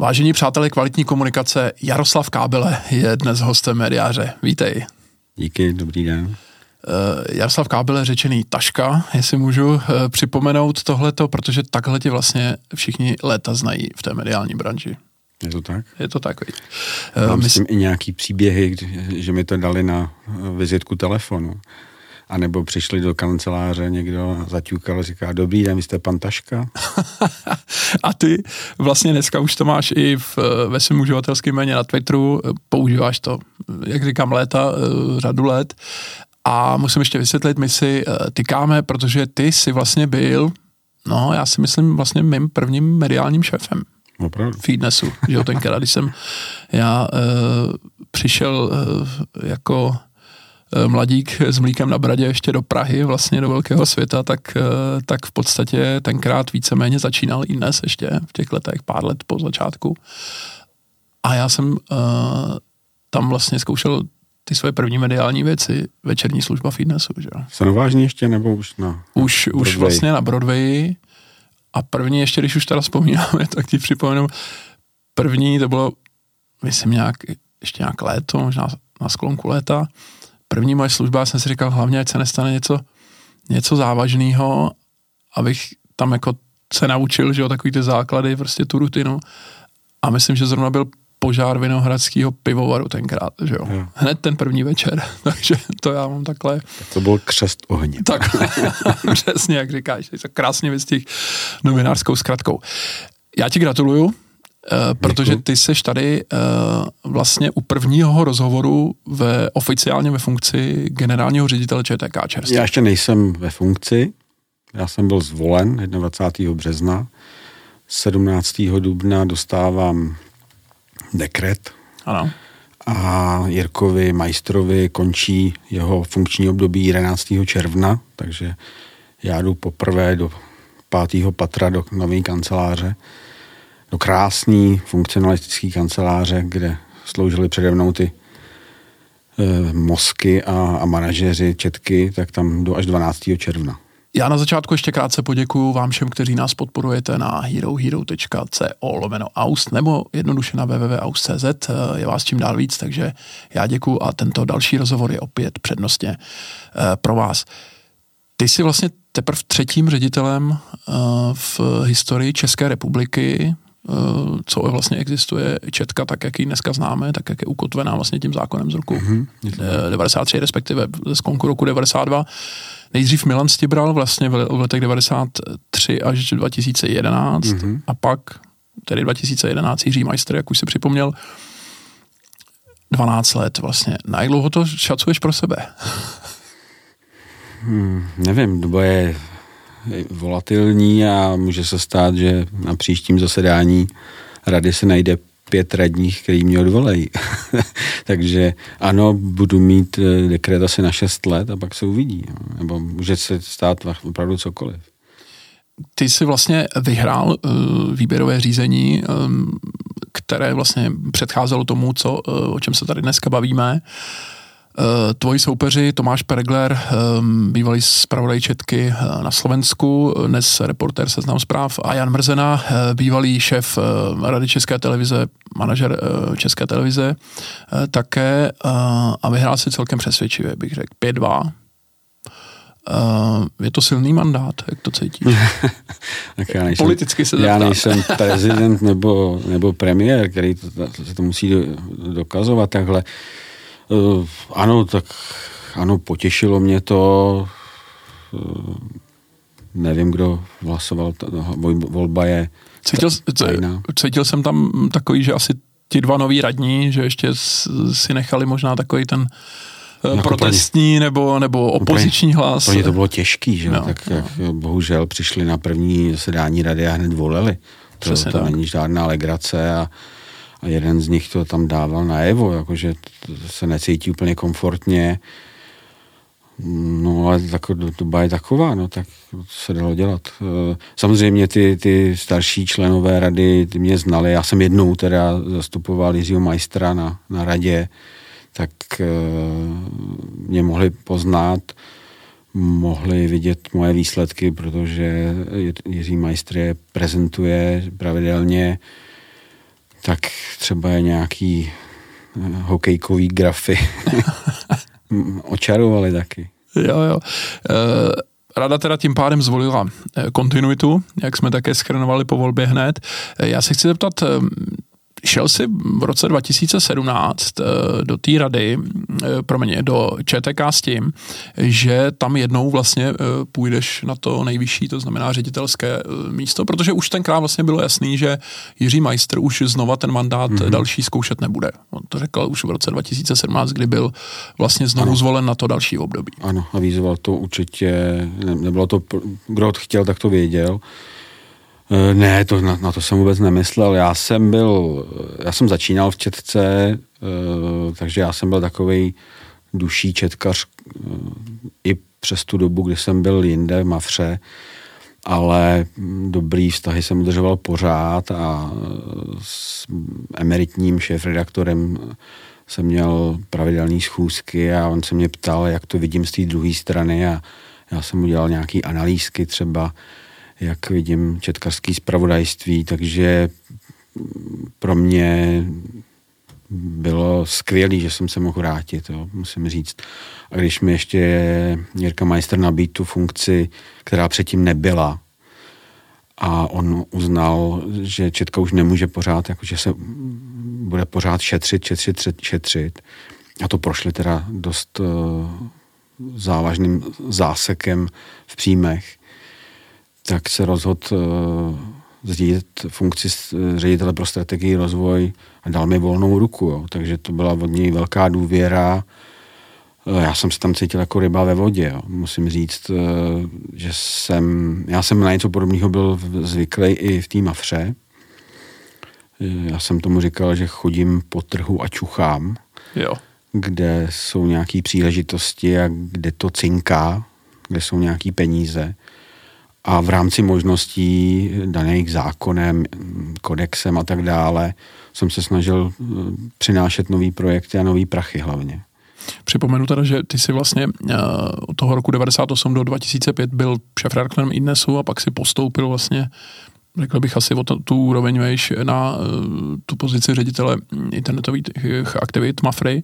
Vážení přátelé kvalitní komunikace, Jaroslav Kábele je dnes hostem médiáře. Vítej. Díky, dobrý den. Uh, Jaroslav Kábele řečený Taška, jestli můžu uh, připomenout tohleto, protože takhle ti vlastně všichni léta znají v té mediální branži. Je to tak? Je to tak. Uh, Mám s tím i nějaký příběhy, že mi to dali na vizitku telefonu. A nebo přišli do kanceláře někdo a zaťukal a říká, dobrý den, vy jste pan Taška? a ty vlastně dneska už to máš i v, ve svém uživatelském jméně na Twitteru, používáš to, jak říkám, léta, eh, řadu let. A musím ještě vysvětlit, my si eh, tykáme, protože ty jsi vlastně byl, no já si myslím vlastně mým prvním mediálním šéfem. Opravdu. Feednessu, že jo, tenkrát, když jsem já uh, přišel uh, jako mladík s mlíkem na bradě ještě do Prahy, vlastně do velkého světa, tak, eh, tak v podstatě tenkrát víceméně začínal i dnes ještě v těch letech, pár let po začátku. A já jsem uh, tam vlastně zkoušel ty svoje první mediální věci, večerní služba fitnessu. Že? Jsem vážně ještě nebo už na Už, už vlastně na Broadway a první, ještě když už teda vzpomínáme, tak ti připomenu, první to bylo, myslím nějak, ještě nějak léto, možná na sklonku léta, první moje služba, jsem si říkal hlavně, ať se nestane něco, něco závažného, abych tam jako se naučil, že jo, takový ty základy, prostě tu rutinu. A myslím, že zrovna byl požár Vinohradského pivovaru tenkrát, že jo. jo. Hned ten první večer, takže to já mám takhle. Tak to byl křest ohně. Tak, přesně, jak říkáš, to krásně vystihl novinářskou zkratkou. Já ti gratuluju, protože ty seš tady uh, vlastně u prvního rozhovoru ve, oficiálně ve funkci generálního ředitele ČTK čerstvě. Já ještě nejsem ve funkci, já jsem byl zvolen 21. března, 17. dubna dostávám dekret ano. a Jirkovi Majstrovi končí jeho funkční období 11. června, takže já jdu poprvé do pátého patra do nové kanceláře do krásný funkcionalistický kanceláře, kde sloužily přede mnou ty e, mozky a, a manažeři Četky, tak tam do až 12. června. Já na začátku ještě krátce poděkuju vám všem, kteří nás podporujete na herohero.co lomeno aust nebo jednoduše na www.aust.cz. Je vás čím dál víc, takže já děkuju a tento další rozhovor je opět přednostně eh, pro vás. Ty jsi vlastně teprve třetím ředitelem eh, v historii České republiky Eh, co vlastně existuje četka, tak jak ji dneska známe, tak jak je ukotvená vlastně tím zákonem z roku mm-hmm. 93, respektive z konku roku 92. Nejdřív Milan Stibral vlastně v letech 93 až 2011 mm-hmm. a pak tedy 2011 Jiří Majster, jak už si připomněl, 12 let vlastně. Na jak dlouho to šacuješ pro sebe? Hmm, nevím, doba je volatilní a může se stát, že na příštím zasedání rady se najde pět radních, který mě odvolají. Takže ano, budu mít eh, dekret asi na šest let a pak se uvidí. Nebo může se stát opravdu cokoliv. Ty jsi vlastně vyhrál uh, výběrové řízení, um, které vlastně předcházelo tomu, co, uh, o čem se tady dneska bavíme. Eh, tvoji soupeři Tomáš Pergler, ehm, bývalý zpravodaj Četky eh, na Slovensku, dnes reportér Seznam zpráv a Jan Mrzena, eh, bývalý šéf Rady České televize, manažer České televize, také a vyhrál si celkem přesvědčivě, bych řekl, 5-2. je to silný mandát, jak to cítíš? tak já nejsem, Politicky se Já nejsem prezident nebo, nebo premiér, který to, to, to musí dokazovat takhle. Uh, ano, tak ano, potěšilo mě to. Uh, nevím, kdo hlasoval, no, volba je cítil, cítil jsem tam takový, že asi ti dva noví radní, že ještě si nechali možná takový ten eh, jako protestní pro nebo, nebo opoziční pro hlas. Pro ně to bylo těžký, že no, tak no. Jak, bohužel přišli na první zasedání rady a hned volili. To, to není žádná legrace a a jeden z nich to tam dával najevo, jakože se necítí úplně komfortně. No ale tak, doba je taková, no tak se dalo dělat. Eh, samozřejmě ty, ty starší členové rady, ty mě znali, já jsem jednou teda zastupoval Jiřího majstra na, na radě, tak eh, mě mohli poznat, mohli vidět moje výsledky, protože Jiří majstr je prezentuje pravidelně třeba je nějaký eh, hokejkový grafy. Očarovali taky. Jo, jo. Uh... Rada teda tím pádem zvolila kontinuitu, jak jsme také schrnovali po volbě hned. Já se chci zeptat, šel si v roce 2017 eh, do té rady, eh, promiň, do ČTK s tím, že tam jednou vlastně eh, půjdeš na to nejvyšší, to znamená ředitelské místo, protože už tenkrát vlastně bylo jasný, že Jiří Majster už znova ten mandát mm-hmm. další zkoušet nebude. On to řekl už v roce 2017, kdy byl vlastně znovu ano. zvolen na to další období. Ano, avizoval to určitě, ne, nebylo to, kdo chtěl, tak to věděl. Eh, ne, to, na, na to jsem vůbec nemyslel. Já jsem byl, já jsem začínal v četce, eh, takže já jsem byl takový duší četkař eh, i přes tu dobu, kdy jsem byl jinde v Mafře, ale dobrý vztahy jsem udržoval pořád a s emeritním šéf-redaktorem jsem měl pravidelné schůzky a on se mě ptal, jak to vidím z té druhé strany a já jsem udělal nějaký analýzky třeba, jak vidím četkařský zpravodajství, takže pro mě bylo skvělé, že jsem se mohl vrátit, jo, musím říct. A když mi ještě Jirka Majster nabít tu funkci, která předtím nebyla, a on uznal, že Četka už nemůže pořád, jakože se bude pořád šetřit, šetřit, šetřit. A to prošli teda dost uh, závažným zásekem v příjmech tak se rozhodl uh, zřídit funkci ředitele pro strategii rozvoj a dal mi volnou ruku. Jo. Takže to byla od něj velká důvěra. Uh, já jsem se tam cítil jako ryba ve vodě. Jo. Musím říct, že jsem, já jsem na něco podobného byl zvyklý i v té mafře. Já jsem tomu říkal, že chodím po trhu a čuchám, jo. kde jsou nějaké příležitosti a kde to cinká, kde jsou nějaké peníze a v rámci možností daných zákonem, kodexem a tak dále jsem se snažil eh, přinášet nový projekty a nový prachy hlavně. Připomenu teda, že ty si vlastně uh, od toho roku 98 do 2005 byl šéf-redaktorem IDNESu a pak si postoupil vlastně řekl bych asi o tu úroveň vejš na uh, tu pozici ředitele internetových aktivit Mafry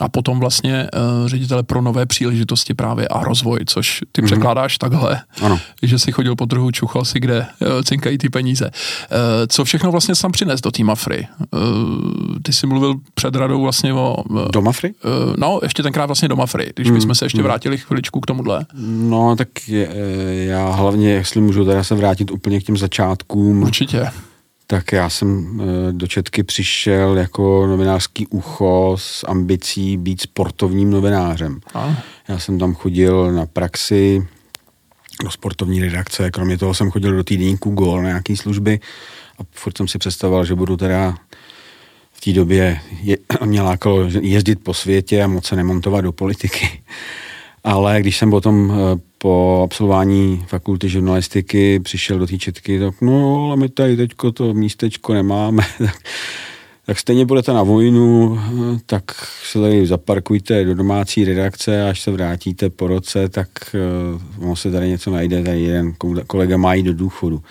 a potom vlastně uh, ředitele pro nové příležitosti právě a rozvoj, což ty mm-hmm. překládáš takhle, ano. že si chodil po trhu, čuchal si, kde uh, cinkají ty peníze. Uh, co všechno vlastně sam přines do té Mafry? Uh, ty jsi mluvil před radou vlastně o... Uh, do Mafry? Uh, no, ještě tenkrát vlastně do Mafry, když mm, bychom se ještě mm. vrátili chviličku k tomuhle. No, tak je, já hlavně, jestli můžu teda se vrátit úplně k těm začátkům. Určitě tak já jsem eh, do Četky přišel jako novinářský ucho s ambicí být sportovním novinářem. A? Já jsem tam chodil na praxi do sportovní redakce, kromě toho jsem chodil do týdníku Gol na nějaké služby a furt jsem si představoval, že budu teda v té době je, mě lákalo jezdit po světě a moc se nemontovat do politiky. Ale když jsem potom eh, po absolvování fakulty žurnalistiky přišel do té četky, tak no, ale my tady teďko to místečko nemáme, tak, tak stejně budete na vojnu, tak se tady zaparkujte do domácí redakce, až se vrátíte po roce, tak uh, se tady něco najde, tady jeden kolega má do důchodu.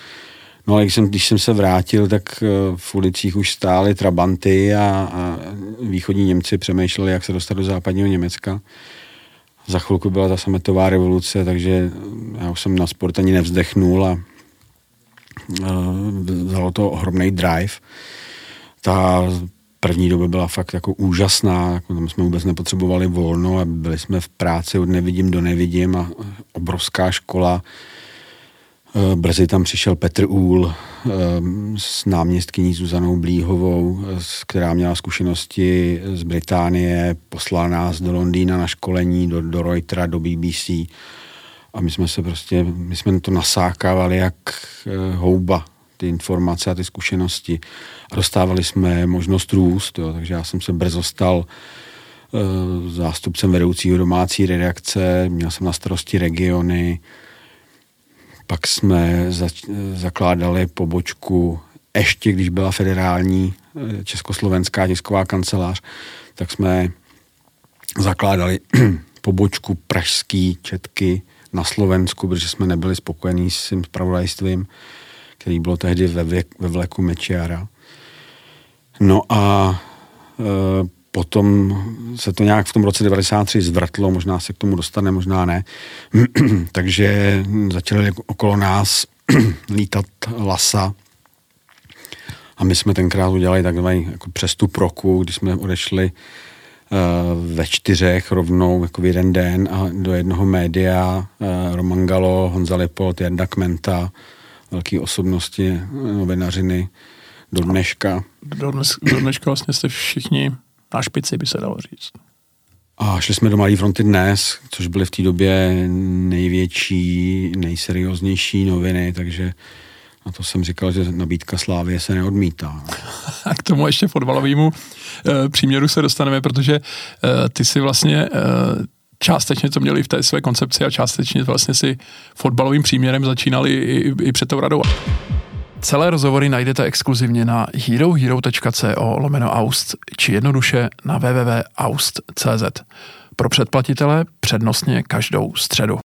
No ale když jsem, když jsem se vrátil, tak uh, v ulicích už stály trabanty a, a východní Němci přemýšleli, jak se dostat do západního Německa za chvilku byla ta sametová revoluce, takže já už jsem na sport ani nevzdechnul a vzalo to ohromný drive. Ta první doba byla fakt jako úžasná, jako tam jsme vůbec nepotřebovali volno a byli jsme v práci od nevidím do nevidím a obrovská škola brzy tam přišel Petr Úl eh, s náměstkyní Zuzanou Blíhovou, eh, která měla zkušenosti z Británie, poslala nás do Londýna na školení, do, do Reutera, do BBC a my jsme se prostě, my jsme to nasákávali jak houba, ty informace a ty zkušenosti. A dostávali jsme možnost růst, jo, takže já jsem se brzo stal zástupcem vedoucího domácí redakce, měl jsem na starosti regiony, pak jsme zač- zakládali pobočku ještě, když byla federální eh, československá tisková kancelář, tak jsme zakládali pobočku pražský četky na Slovensku, protože jsme nebyli spokojení s tím spravodajstvím, který bylo tehdy ve, věk, ve vleku Mečiara. No a e, potom se to nějak v tom roce 93 zvrtlo, možná se k tomu dostane, možná ne. Takže začaly okolo nás lítat lasa a my jsme tenkrát udělali takový jako přestup roku, kdy jsme odešli uh, ve čtyřech rovnou jako v jeden den a do jednoho média uh, Roman Galo, Honza Lepold, Jarda Kmenta, velké osobnosti novinařiny do dneška. Do, dnes, do dneška vlastně jste všichni na špici, by se dalo říct. A šli jsme do Malý fronty dnes, což byly v té době největší, nejserióznější noviny, takže a to jsem říkal, že nabídka Slávě se neodmítá. A k tomu ještě fotbalovému e, příměru se dostaneme, protože e, ty si vlastně e, částečně to měli v té své koncepci a částečně vlastně si fotbalovým příměrem začínali i, i před tou radou. Celé rozhovory najdete exkluzivně na herohero.co lomeno aust či jednoduše na www.aust.cz. Pro předplatitele přednostně každou středu.